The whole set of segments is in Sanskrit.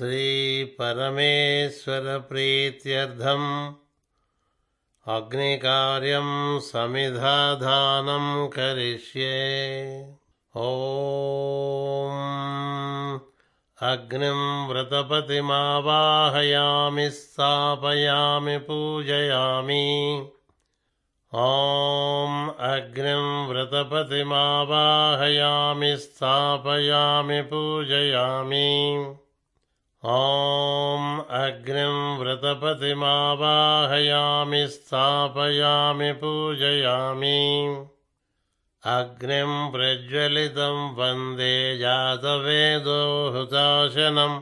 श्रीपरमेश्वरप्रीत्यर्थम् अग्निकार्यं समिधाधानं करिष्ये। ॐ अग्निं व्रतपतिमावाहयामि स्थापयामि पूजयामि। ॐ अग्निं व्रतपतिमावाहयामि स्थापयामि पूजयामि ॐ अग्निं व्रतपतिमावाहयामि स्थापयामि पूजयामि। अग्निं प्रज्वलितं वन्दे जातवेदो हुताशनम्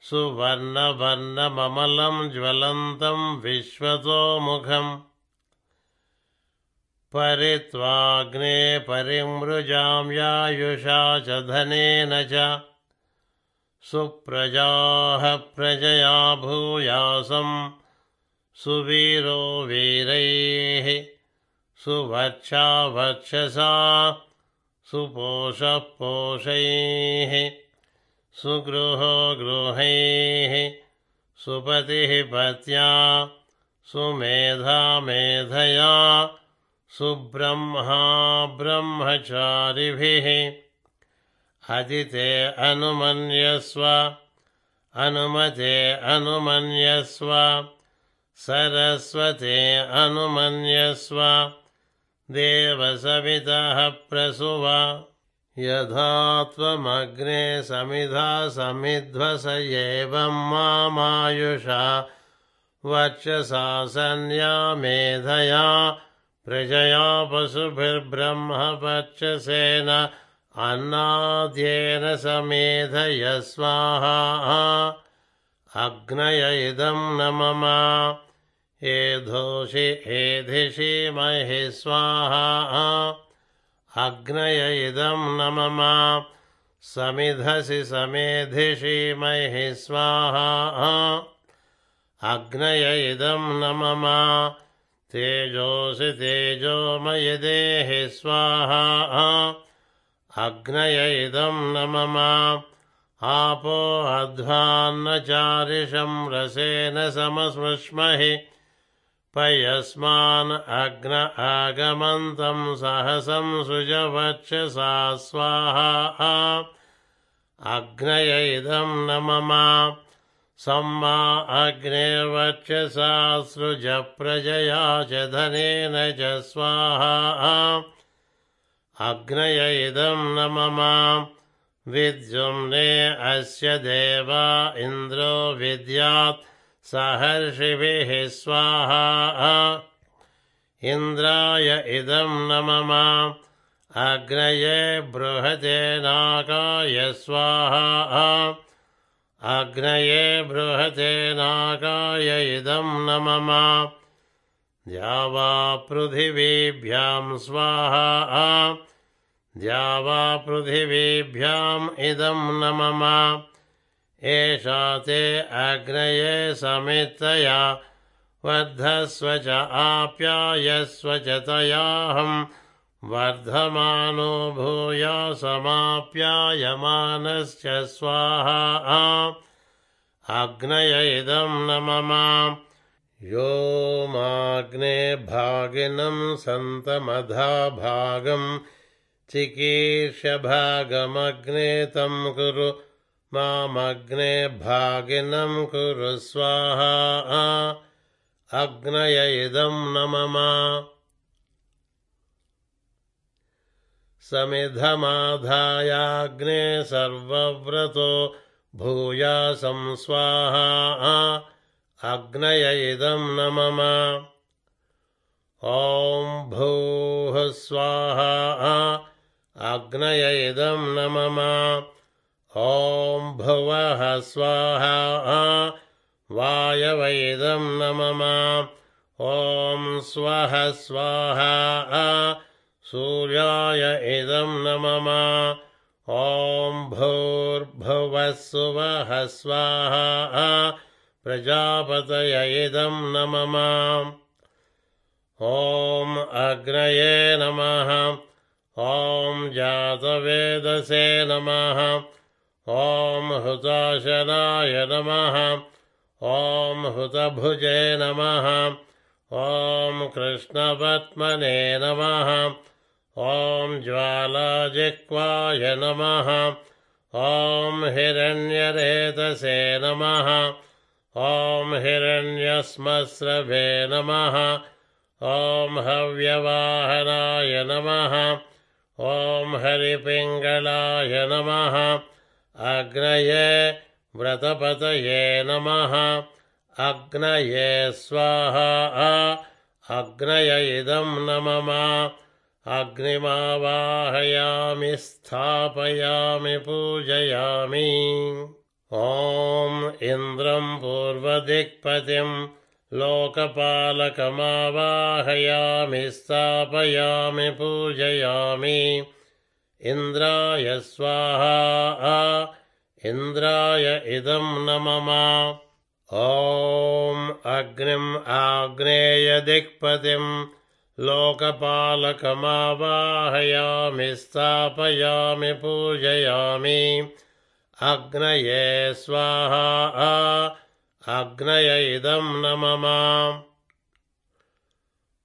सुवर्णवर्णममलं ज्वलन्तं विश्वतोमुखम्। परित्वाग्ने परिमृजां यायुषा च धनेन च सुप्रजाः प्रजया भूयासं सुवीरो वीरैः सुवक्षा वक्षसा सुपोषः पोषैः सुगृहो गृहैः सुपतिः पत्या सुमेधा मेधया सुब्रह्मा ब्रह्मचारिभिः अदिते अनुमन्यस्व। अनुमते अनुमन्यस्व। सरस्वते अनुमन्यस्व। देवसवितः प्रसुव। यथा त्वमग्ने समिधा समिध्वस एवं मामायुषा। वर्चसा सन्या मेधया। प्रजया पशुभिर्ब्रह्मवर्चसेन अन्नाद्येन समेधय स्वाहा अग्नय इदं न मम एधोषि एधिषि महि स्वाहा। अग्नय इदं न मम समिधसि समेधिषि महि स्वाहा। अग्नय इदं न मम तेजोषि तेजोमय देहि स्वाहा अग्नय इदं न मम आपो अध्वान्नचारिषं रसेन समस्मृष्महि। पयस्मान् अग्न आगमन्तं सहसं सृजवक्षसा स्वाहा। अग्नय इदं न मम सम्मा अग्नेर्वक्षसा सृजप्रजया च धनेन च स्वाहा अग्नय इदं न मम विद्युम्ने अस्य देवा इन्द्रो विद्यात् सहर्षिभिः स्वाहा। इन्द्राय इदं न मम अग्नये बृहते नागाय स्वाहा। अग्नये बृहते नागाय इदं न मम द्यावा पृथिवीभ्यां स्वाहा। द्यावा पृथिवीभ्याम् इदं न मम एषा ते अग्नये समित्तया वर्धस्व च आप्यायस्व च तयाहं। वर्धमानो भूया समाप्यायमानश्च स्वाहा। अग्नय इदं न मम यो माग्ने भागिनं सन्तमधा भागं चिकीर्षभागमग्ने तं कुरु मामग्ने भागिनं कुरु स्वाहा अग्नय इदं न मम समिधमाधायाग्ने सर्वव्रतो भूयासं स्वाहा अग्नय इदं न मम ॐ भूः स्वाहा। अग्नय इदं न मम ॐ भुवः स्वाहा। वायव इदं न मम ॐ स्वः स्वाहा। सूर्याय इदं न मम ॐ भूर्भुवः सुवः स्वाहा प्रजापतय इदं न मम ॐ अग्नये नमः। ॐ जातवेदसे नमः। ॐ हुताशनाय नमः। ॐ हुतभुजे नमः। ॐ कृष्णपद्मने नमः। ॐ ज्वालाजिह्वाय नमः। ॐ हिरण्यरेतसे नमः ॐ हिरण्यस्मस्रभे नमः। ॐ हव्यवाहनाय नमः। ॐ हरिपिङ्गलाय नमः। अग्नये व्रतपतये नमः। अग्नये स्वाहा। अग्नय इदं न मम अग्निमावाहयामि स्थापयामि पूजयामि ॐ इन्द्रं पूर्वदिक्पतिं लोकपालकमावाहयामि स्थापयामि पूजयामि। इन्द्राय स्वाहा इन्द्राय इदं न मम ॐ अग्निम् आग्नेयदिक्पतिं लोकपालकमावाहयामि स्थापयामि पूजयामि अग्नये स्वाहा अग्नय इदं न मम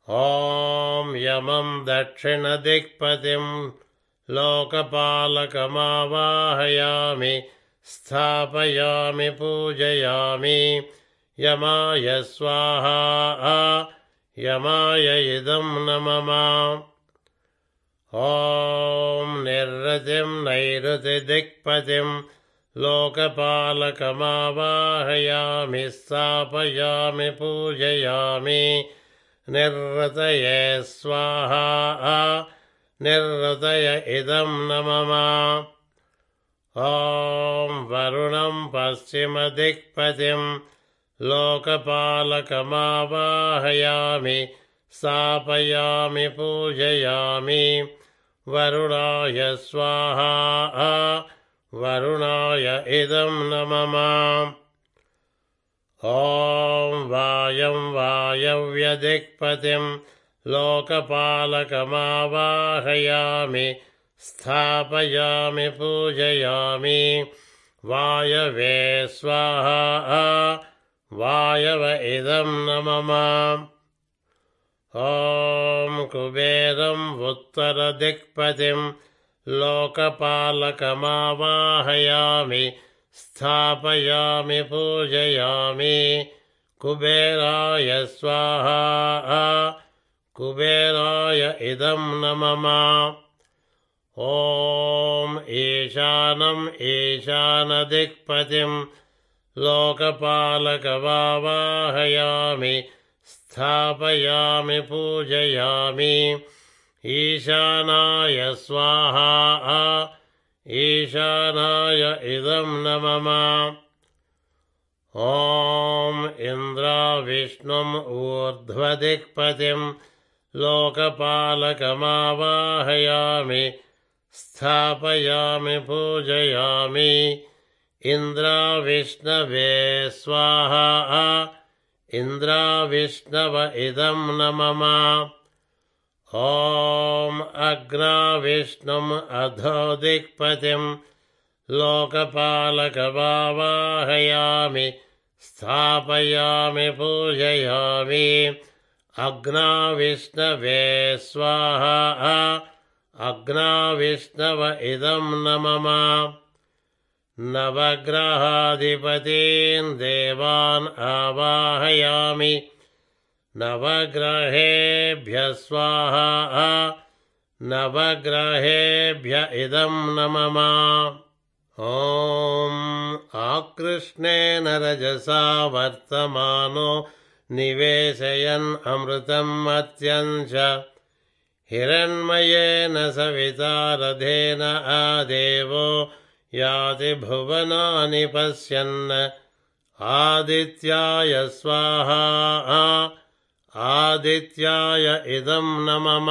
ॐ यमं दक्षिणदिक्पतिं लोकपालकमावाहयामि स्थापयामि पूजयामि यमाय स्वाहा यमाय इदं न मम ॐ निर्रतिं नैरृतिदिक्पतिं लोकपालकमावाहयामि स्थापयामि पूजयामि। निर्रतये स्वाहा निर्रतय इदं न मम ॐ वरुणं पश्चिमदिक्पतिं लोकपालकमावाहयामि स्थापयामि पूजयामि। वरुणाय स्वाहा वरुणाय इदं न मम ॐ वायं वायव्यदिक्पतिं लोकपालकमावाहयामि स्थापयामि पूजयामि। वायवे स्वाहा वायव इदं न मम ॐ कुबेरं उत्तरदिक्पतिं लोकपालकमावाहयामि स्थापयामि पूजयामि। कुबेराय स्वाहा कुबेराय इदं न मम ॐ ईशानम् ईशानदिक्पतिं लोकपालकवावाहयामि स्थापयामि पूजयामि ईशानाय स्वाहा ईशानाय इदं न मम ॐ इन्द्राविष्णुम् ऊर्ध्वदिक्पतिं लोकपालकमावाहयामि स्थापयामि पूजयामि। इन्द्राविष्णवे स्वाहा इन्द्राविष्णव इदं न मम ॐ अग्राविष्णुम् अधोदिक्पतिं लोकपालकवावाहयामि स्थापयामि पूजयामि। अग्नाविष्णवे स्वाहा अग्नाविष्णव इदं न मम नवग्रहाधिपतीन् देवान् आवाहयामि नवग्रहेभ्य स्वाहा नवग्रहेभ्य इदं न मम ॐ आकृष्णेन रजसा वर्तमानो निवेशयन् अमृतम् अत्यञ्च। हिरण्मयेन सविता रथेन आदेवो याति भुवनानि पश्यन्। आदित्याय स्वाहा आदित्याय इदं न मम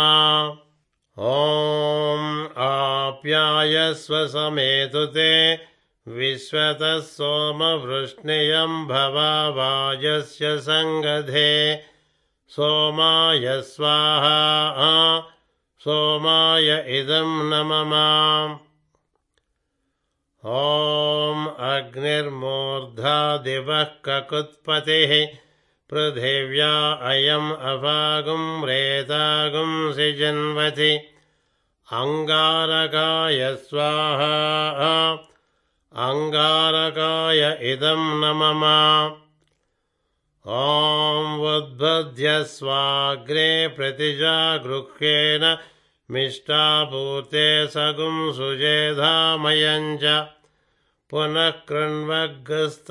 ॐ आप्यायस्व समेतु ते विश्वतः सोमवृष्णियं भवावाजस्य सङ्गधे। सोमाय स्वाहा सोमाय इदं न मम ॐ अग्निर्मूर्धा दिवः ककुत्पतिः पृथिव्या अयम् अभागुं रेतागुं सिजन्वति। अङ्गारकाय स्वाहा। अङ्गारकाय इदं न मम ॐ उद्बुध्य स्वाग्रे प्रतिजागृह्येन मिष्टापूते सगुं सुजेधामयञ्च पुनः कृण्वग्रस्तापितरं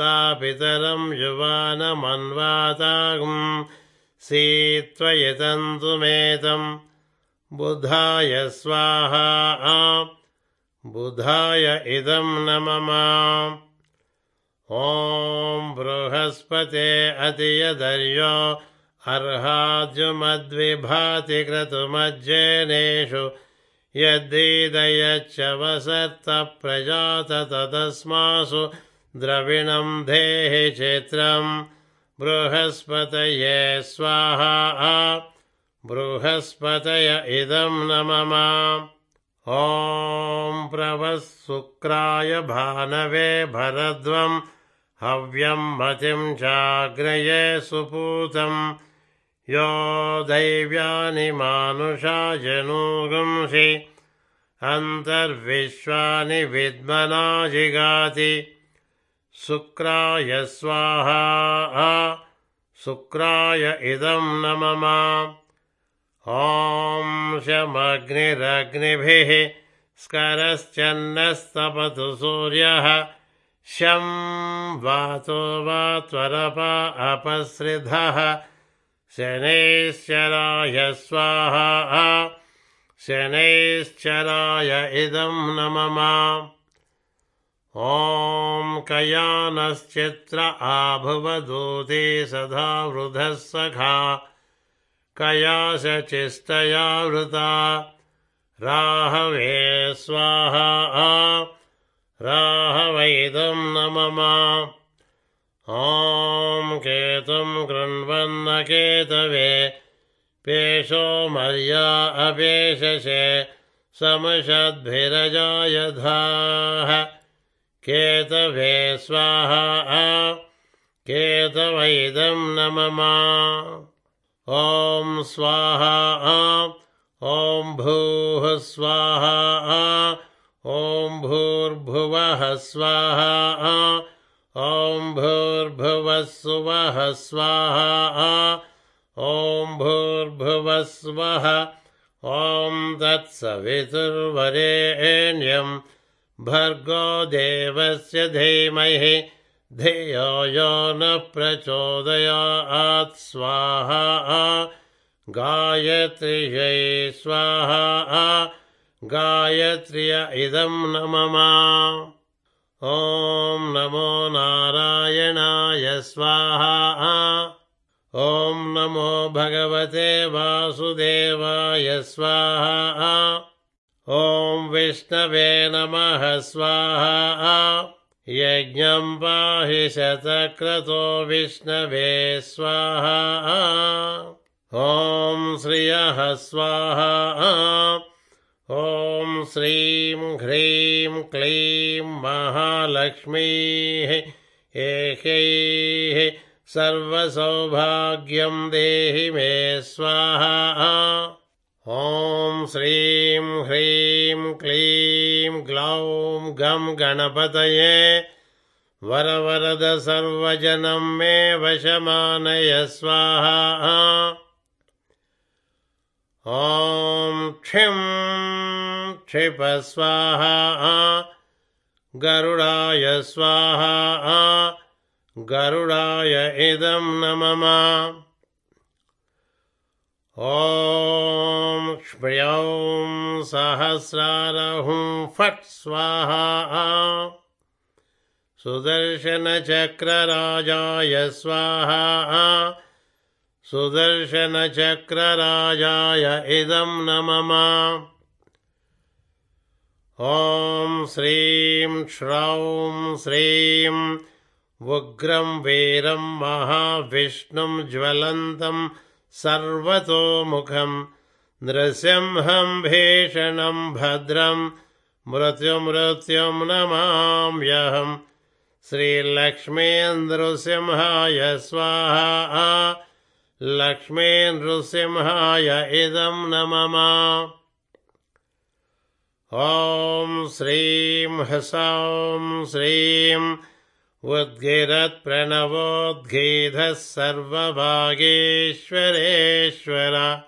युवानमन्वातागुं सीत्वयतन्तुमेतम् बुधाय स्वाहा बुधाय इदं न मम ॐ बृहस्पते अतियदर्यो अर्हाद्युमद्विभाति क्रतुमज्जेनेषु यद्दीदयच्च वसर्तप्रजात तदस्मासु द्रविणं धेहि चित्रम् बृहस्पतये स्वाहा बृहस्पतय इदं न मम ॐ प्रवः शुक्राय भानवे भरद्वं हव्यं मतिं चाग्रये सुपूतम् यो दैव्यानि मानुषा जनूगुंसि अन्तर्विश्वानि विद्मना जिगाति। शुक्राय स्वाहा शुक्राय इदं न ॐ शमग्निरग्निभिः स्करश्चन्नस्तपतु सूर्यः। शं वातो वा त्वरपा अपसृधः शनैश्चराय स्वाहा। शनैश्चराय इदं न मम ॐ कयानश्चित्र आभुवदूते सदा वृधः सखा। कयाशचिस्तया वृता। राहवे स्वाहा। राहवैदं न मम ॐ केतुं कृण्वन्न केतवे पेशो मर्या अपेशसे समशद्भिरजायधाः केतवे स्वाहा केतवैदं न मम ॐ स्वाहा ॐ भूः स्वाहा ॐ भूर्भुवः स्वाहा ॐ भूर्भुवः सुवः स्वाहा ॐ भूर्भुवः स्वः ॐ तत्सवितुर्वरेण्यं। भर्गो देवस्य धीमहि धियो यो न प्रचोदयात् स्वाहा। गायत्र्यै स्वाहा गायत्र्य इदं न मम ॐ नमो नारायणाय स्वाहा। ॐ नमो भगवते वासुदेवाय स्वाहा। ॐ विष्णवे नमः स्वाहा। यज्ञं पाहि शतक्रतो विष्णवे स्वाहा। ॐ श्रियः स्वाहा ॐ श्रीं ह्रीं क्लीं महालक्ष्मीः एकैः सर्वसौभाग्यं देहि मे स्वाहा। ॐ श्रीं ह्रीं क्लीं ग्लौं गं गणपतये वरवरद सर्वजनं मे वशमानय स्वाहा ॐ क्षिं क्षिप स्वाहा गरुडाय स्वाहा गरुडाय इदं न मम ॐ क्ष्म्यौं सहस्रारहुं फट् स्वाहा सुदर्शनचक्रराजाय स्वाहा सुदर्शनचक्रराजाय इदं न मम ॐ श्रीं श्रौं श्रीं उग्रं वीरं महाविष्णुं ज्वलन्तं सर्वतोमुखं नृसिंहं भीषणं भद्रं मृत्युमृत्युं नमाम्यहम् श्रीलक्ष्मीन्दृसिंहाय स्वाहा लक्ष्मी नृसिंहाय इदं न मम ॐ श्रीं ह्सौं श्रीं उद्गिरत्प्रणवोद्गीधः सर्वभागेश्वरेश्वर।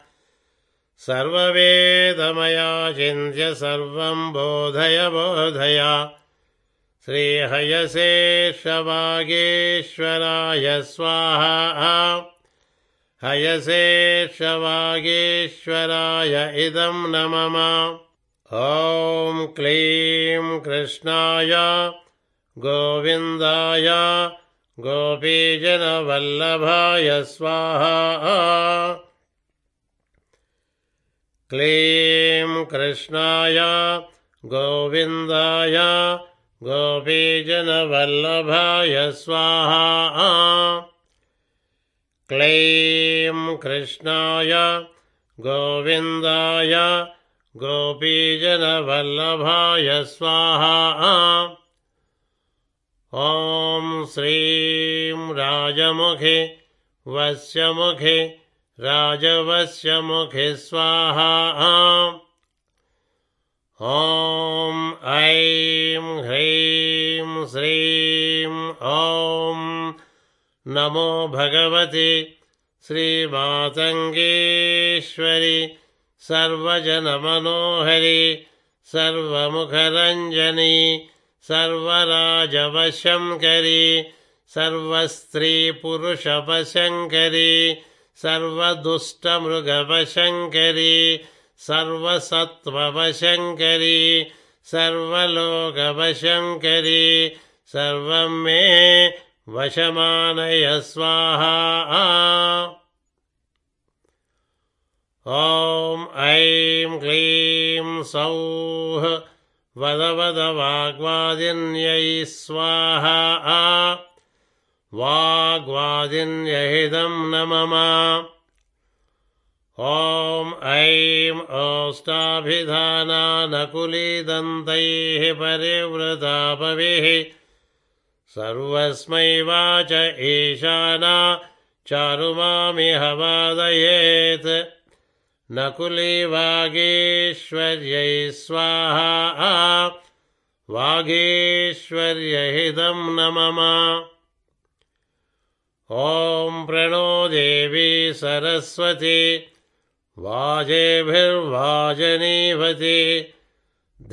सर्ववेदमया चिन्त्य सर्वं बोधय बोधय। श्रीहयशेषवागेश्वराय स्वाहा हयशेषवागेश्वराय इदं न मम ॐ क्लीं कृष्णाय गोविन्दाय गोपीजनवल्लभाय स्वाहा। क्लीं कृष्णाय गोविन्दाय गोपीजनवल्लभाय स्वाहा क्लीं कृष्णाय गोविन्दाय गोपीजनवल्लभाय स्वाहा। ॐ श्रीं राजमुखे वस्यमुखे राजवस्यमुखे स्वाहा। ॐ ऐं ह्रीं श्रीं ॐ नमो भगवति श्रीमातङ्गेश्वरि सर्वजनमनोहरि सर्वमुखरञ्जनि सर्वराजवशङ्करि सर्वस्त्रीपुरुषवशङ्करि सर्वदुष्टमृगवशङ्करि सर्वसत्त्ववशङ्करि सर्वलोकवशङ्करि सर्वं मे वशमानय स्वाहा। ॐ ऐं क्लीं सौः वदवदवाग्वादिन्यै स्वाहा। वाग्वादिन्यहिदं न मम ॐ ऐं ओष्टाभिधानानकुलीदन्तैः परिवृतापविः सर्वस्मै वाच ईशाना चारुमामिह वादयेत् नकुली वागीश्वर्यै स्वाहा वागीश्वर्यहिदं न मम ॐ प्रणो देवी सरस्वती वाजेभिर्वाजनीवति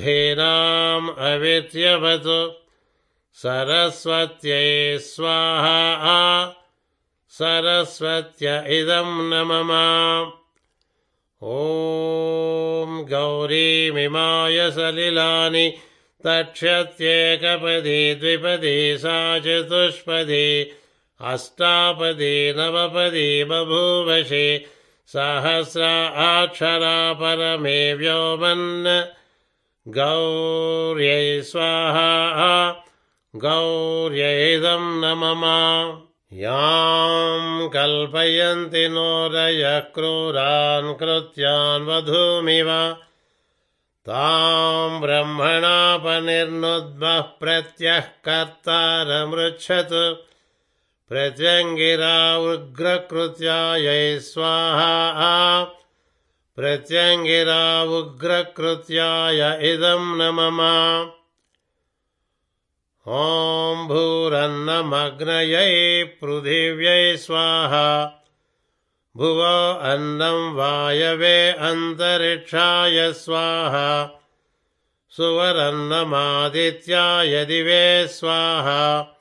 धेनाम् अवित्यवतु सरस्वत्यै स्वाहा। सरस्वत्य इदं न मम ॐ गौरीमिमाय सलिलानि तक्षत्येकपदी द्विपदी सा चतुष्पदी अष्टापदी नवपदी अक्षरा परमे व्योमन्। गौर्यै स्वाहा गौर्यैदं न मम यां कल्पयन्ति नोरयः क्रूरान् कृत्यान् वधूमिव। तां ब्रह्मणापनिर्नुद्मः प्रत्यः कर्तारमृच्छतु। प्रत्यङ्गिरा उग्रकृत्यायै स्वाहा। प्रत्यङ्गिरा उग्रकृत्याय इदं न मम ॐ भूरन्नमग्नयै पृथिव्यै स्वाहा। भुव अन्नं वायवे अन्तरिक्षाय स्वाहा। सुवरन्नमादित्याय दिवे स्वाहा।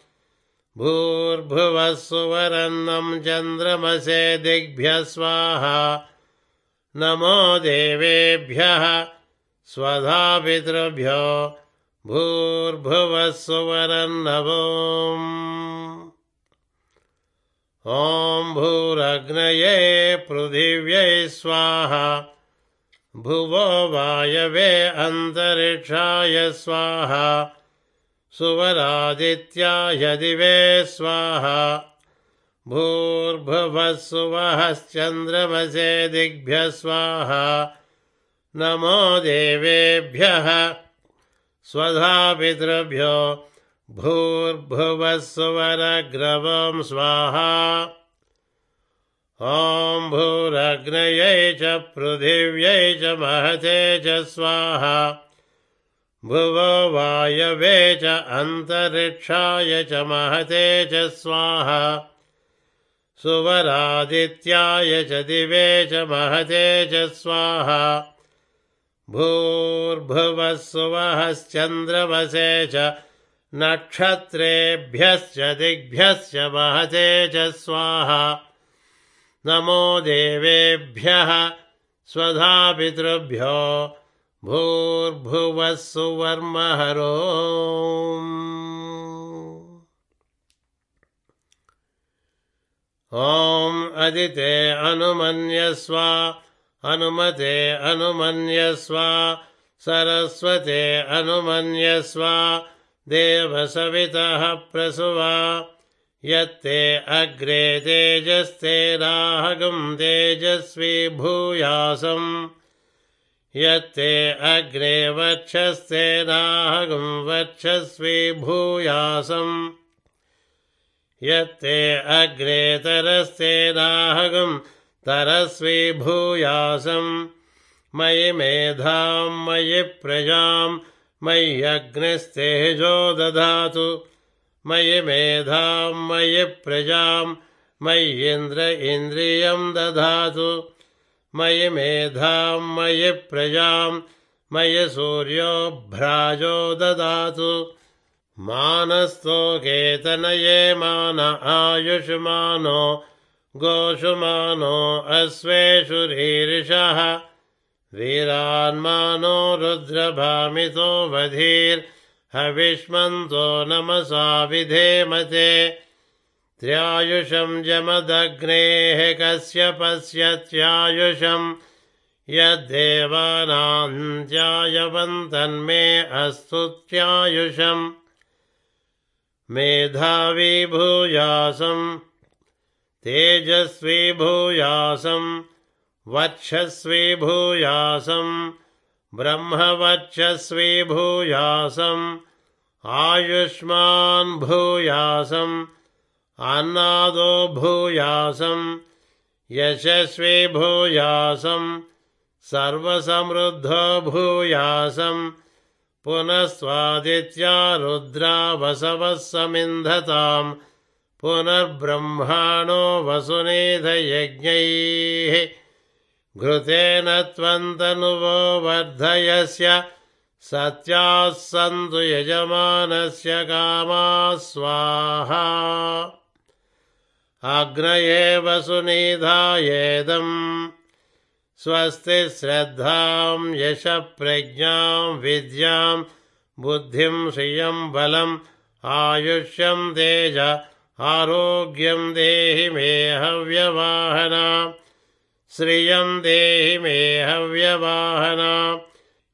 भूर्भुवः सुवरन्नं चन्द्रमसे दिग्भ्यः स्वाहा। नमो देवेभ्यः स्वधा पितृभ्यो भूर्भुवः सुवरन्नवो ॐ भूरग्नये पृथिव्यै स्वाहा। भुवो वायवे अन्तरिक्षाय स्वाहा। सुवरादित्याय दिवे स्वाहा। भूर्भुवः सुवहश्चन्द्रमसे दिग्भ्यः स्वाहा। नमो देवेभ्यः स्वधापितृभ्यो भूर्भुवस्वरग्रवं स्वाहा। ॐ भूरग्नयै च पृथिव्यै च महते च स्वाहा। भुवो वायवे च अन्तरिक्षाय च महते च स्वाहा। सुवरादित्याय च दिवे च महते च स्वाहा भूर्भुवस्सुवहश्चन्द्रवसे च नक्षत्रेभ्यश्च दिग्भ्यश्च महते च स्वाहा। नमो देवेभ्यः स्वधापितृभ्यो भूर्भुवः सुवर्महरो ॐ अदिते अनुमन्यस्व अनुमते अनुमन्यस्व सरस्वते अनुमन्यस्व देवसवितः प्रसुवा। यत्ते अग्रे तेजस्ते राहगं तेजस्वी भूयासम्। यत्ते अग्रे वक्षस्ते नाहगं वक्षस्वी भूयासम्। यत्ते अग्रे तरस्ते नाहगं तरस्वी भूयासम् मयि मेधां मयि प्रजां मय्यग्निस्तेजो दधातु। मयि मेधां मयि प्रजां मय्येन्द्र इन्द्रियं दधातु। मयि मेधां मयि प्रजां मयि सूर्यो भ्राजो ददातु मानस्तोकेतनये मान आयुष्मानो गोषुमानो अश्वेषु रीरिषः। वीरान्मानो रुद्रभामितो वधीर्हविष्मन्तो नमसा विधेमते। त्र्यायुषं जमदग्नेः कस्य अस्तु त्यायुषम् मेधावी भूयासम् तेजस्वी भूयासम् वक्षस्वी भूयासम् ब्रह्मवक्षस्वी भूयासम् आयुष्मान् भूयासम् अन्नादो भूयासम् यशस्वी भूयासम् सर्वसमृद्धो भूयासम् पुनस्त्वादित्या रुद्रा वसवः समिन्धताम् पुनर्ब्रह्माणो वसुनेधयज्ञैः घृतेन त्वन्तनुवो वर्धयस्य सत्याः सन्तु यजमानस्य कामा स्वाहा। अग्नयेव सुनिधायेदम् स्वस्ति श्रद्धां यशप्रज्ञां विद्यां बुद्धिं श्रियं बलम् आयुष्यं तेज आरोग्यं देहि मे हव्यवाहना श्रियं देहि मे हव्यवाहना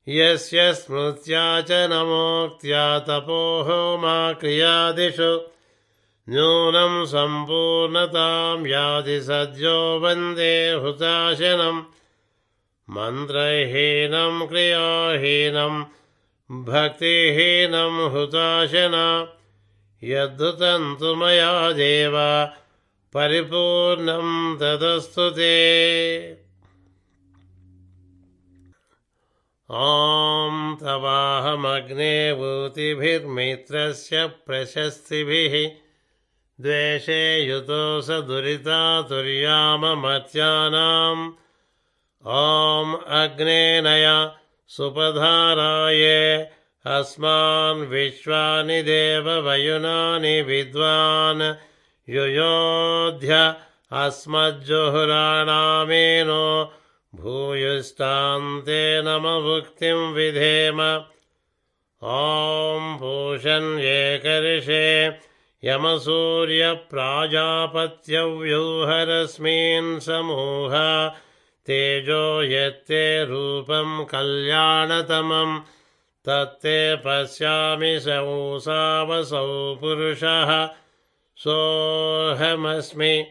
यस्य स्मृत्या च नमोक्त्या तपोहो मा क्रियादिषु न्यूनं सम्पूर्णतां याति सद्यो वन्दे हुताशनम् मन्त्रहीनं क्रियाहीनं भक्तिहीनं हुताशन यद्धुतन्तु मया देव। परिपूर्णं तदस्तु ते। ॐ तवाहमग्ने भूतिभिर्मित्रस्य प्रशस्तिभिः। द्वेषे युतो स दुरितातुर्याममर्त्यानाम् ॐ अग्नेनय सुपधाराये अस्मान् विश्वानि देववयुनानि विद्वान्। युयोध्य अस्मज्जुहुराणामेनो भूयुष्टान्ते नमभुक्तिं विधेम। ॐ पूषन्येकर्षे यमसूर्यप्राजापत्यव्यूहरश्मीन् समूह। तेजो यत्ते रूपं कल्याणतमं तत्ते पश्यामि सौसावसौ पुरुषः। सोऽहमस्मि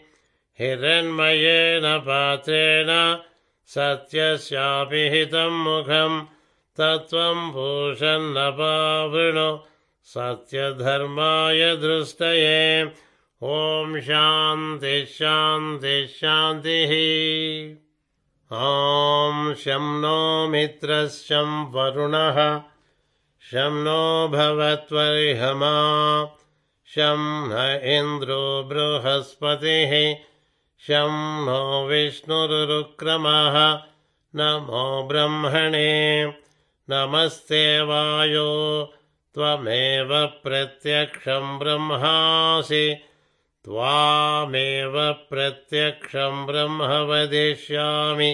हिरण्मयेन पात्रेण सत्यस्यापि हितं मुखं। तत्त्वम् भूषन्नपावृणु सत्यधर्माय दृष्टये। ॐ शान्तिः। ॐ शं नो मित्रश्चं वरुणः शं नो भवत्वर्हमा शं न इन्द्रो बृहस्पतिः शं नो विष्णुरुक्रमः नमो ब्रह्मणे नमस्ते वायो त्वमेव प्रत्यक्षं ब्रह्मासि त्वामेव प्रत्यक्षं ब्रह्म वदिष्यामि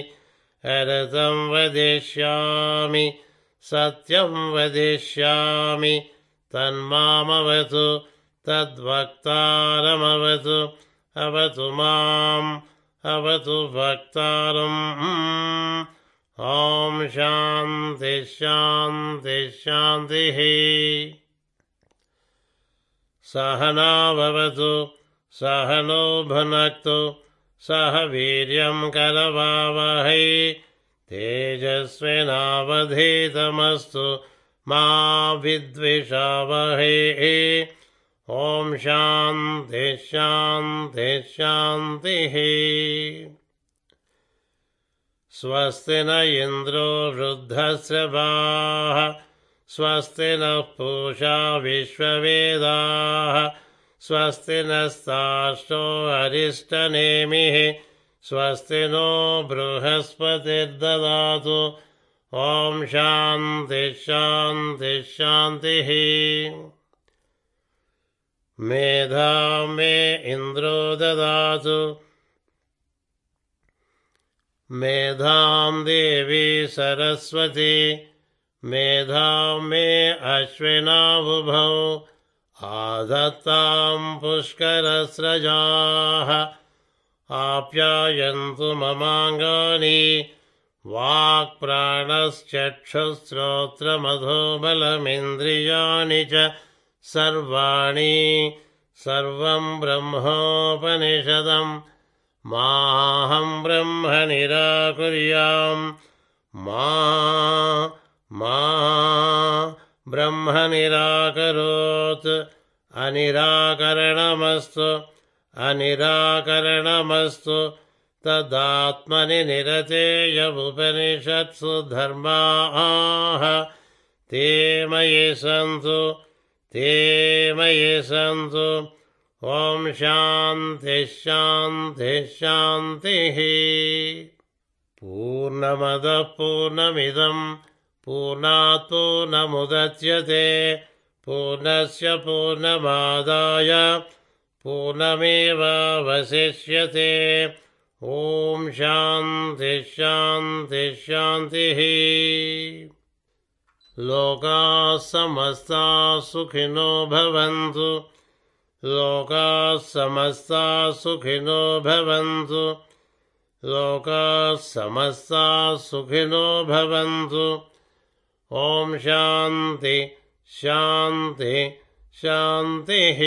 अरतं वदिष्यामि सत्यं वदिष्यामि तन्मामवतु तद्वक्तारमवतु अवतु माम् अवतु वक्तारम् ॐ शान्तिः सहनावतु सह नो भुनक्तु सह वीर्यं करवावहै तेजस्विनावधीतमस्तु मा विद्विषावहै। ॐ शान्तिः स्वस्ति न इन्द्रो वृद्धश्रवाः स्वस्ति नः पूषा विश्ववेदाः स्वस्ति नस्ताष्टो अरिष्टनेमिः स्वस्ति नो बृहस्पतिर्ददातु ॐ शान्तिः मेधा मे इन्द्रो ददातु मेधां देवी सरस्वती मेधा मे अश्विनाबुभौ आधत्ताम् पुष्करस्रजाः आप्यायन्तु ममाङ्गानि। वाक्प्राणश्चक्षुश्रोत्रमधोबलमिन्द्रियाणि च सर्वाणि। सर्वम् ब्रह्मोपनिषदम्। माहम् ब्रह्म निराकुर्याम्। मा ब्रह्म निराकरोत्। अनिराकरणमस्तु अनिराकरणमस्तु तदात्मनि निरतेयमुपनिषत्सु धर्माः। ते मयि सन्तु ते मयि सन्तु। ॐ शान्तिः पूर्णमदः पूर्णमिदम् पूर्णात्तो न मुदच्यते। पूर्णस्य पूर्णमादाय पूर्णमेवावशिष्यते। ॐ शान्तिः लोकाः समस्ता सुखिनो भवन्तु। लोकाः समस्ता सुखिनो भवन्तु। लोकाः समस्ता सुखिनो भवन्तु। ॐ शान्ति शान्ति शान्तिः